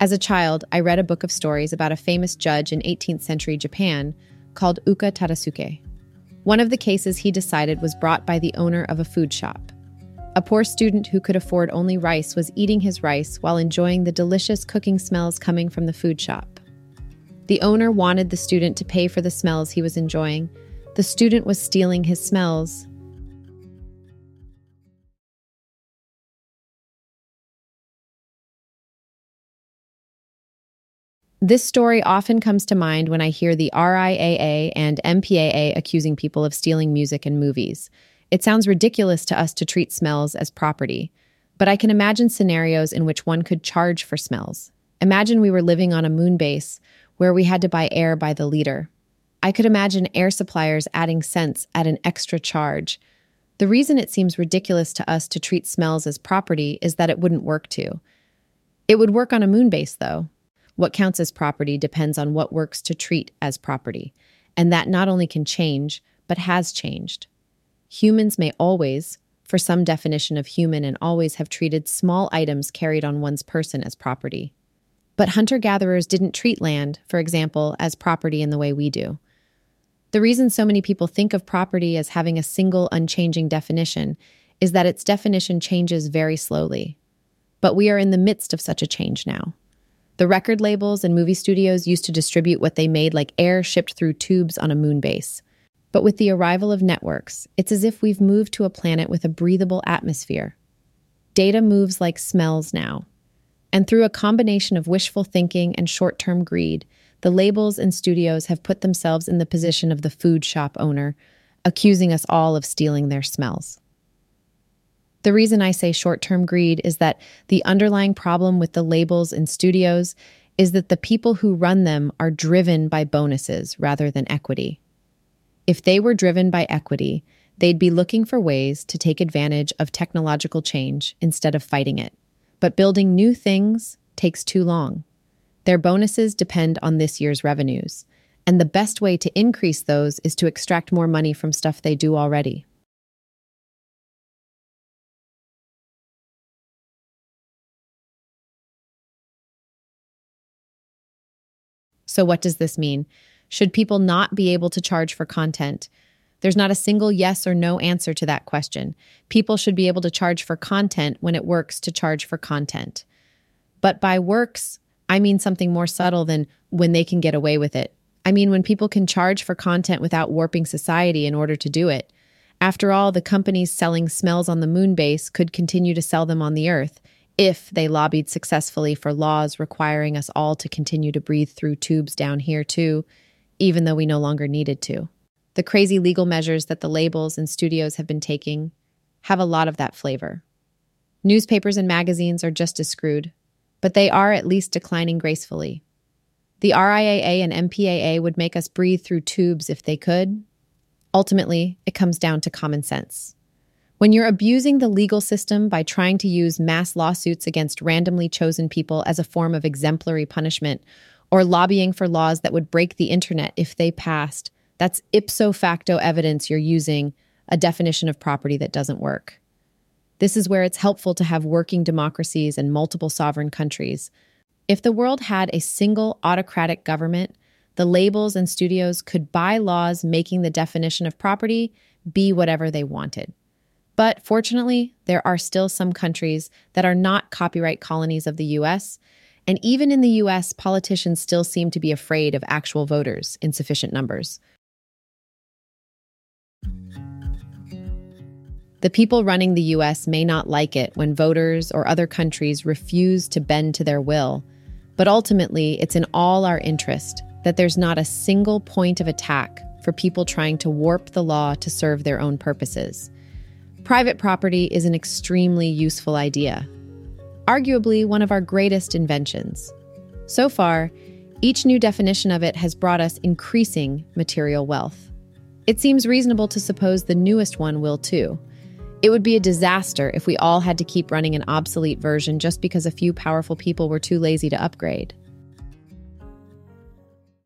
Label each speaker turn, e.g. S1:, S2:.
S1: As a child, I read a book of stories about a famous judge in 18th century Japan called Ōoka Tadasuke. One of the cases he decided was brought by the owner of a food shop. A poor student who could afford only rice was eating his rice while enjoying the delicious cooking smells coming from the food shop. The owner wanted the student to pay for the smells he was enjoying. The student was stealing his smells. This story often comes to mind when I hear the RIAA and MPAA accusing people of stealing music and movies. It sounds ridiculous to us to treat smells as property, but I can imagine scenarios in which one could charge for smells. Imagine we were living on a moon base where we had to buy air by the liter. I could imagine air suppliers adding scents at an extra charge. The reason it seems ridiculous to us to treat smells as property is that it wouldn't work to. It would work on a moon base, though. What counts as property depends on what works to treat as property, and that not only can change, but has changed. Humans may always, for some definition of human and always, have treated small items carried on one's person as property. But hunter gatherers didn't treat land, for example, as property in the way we do. The reason so many people think of property as having a single unchanging definition is that its definition changes very slowly. But we are in the midst of such a change now. The record labels and movie studios used to distribute what they made like air shipped through tubes on a moon base. But with the arrival of networks, it's as if we've moved to a planet with a breathable atmosphere. Data moves like smells now. And through a combination of wishful thinking and short term greed, the labels and studios have put themselves in the position of the food shop owner, accusing us all of stealing their smells. The reason I say short term greed is that the underlying problem with the labels in studios is that the people who run them are driven by bonuses rather than equity. If they were driven by equity, they'd be looking for ways to take advantage of technological change instead of fighting it. But building new things takes too long. Their bonuses depend on this year's revenues, and the best way to increase those is to extract more money from stuff they do already. So, what does this mean? Should people not be able to charge for content? There's not a single yes or no answer to that question. People should be able to charge for content when it works to charge for content. But by works, I mean something more subtle than when they can get away with it. I mean when people can charge for content without warping society in order to do it. After all, the companies selling smells on the moon base could continue to sell them on the earth if they lobbied successfully for laws requiring us all to continue to breathe through tubes down here, too, even though we no longer needed to. The crazy legal measures that the labels and studios have been taking have a lot of that flavor. Newspapers and magazines are just as screwed, but they are at least declining gracefully. The RIAA and MPAA would make us breathe through tubes if they could. Ultimately, it comes down to common sense. When you're abusing the legal system by trying to use mass lawsuits against randomly chosen people as a form of exemplary punishment, or lobbying for laws that would break the internet if they passed, that's ipso facto evidence you're using a definition of property that doesn't work. This is where it's helpful to have working democracies and multiple sovereign countries. If the world had a single autocratic government, the labels and studios could buy laws making the definition of property be whatever they wanted. But fortunately, there are still some countries that are not copyright colonies of the US. And even in the US, politicians still seem to be afraid of actual voters in sufficient numbers. The people running the US may not like it when voters or other countries refuse to bend to their will, but ultimately, it's in all our interest that there's not a single point of attack for people trying to warp the law to serve their own purposes. Private property is an extremely useful idea, arguably one of our greatest inventions. So far, each new definition of it has brought us increasing material wealth. It seems reasonable to suppose the newest one will too. It would be a disaster if we all had to keep running an obsolete version just because a few powerful people were too lazy to upgrade.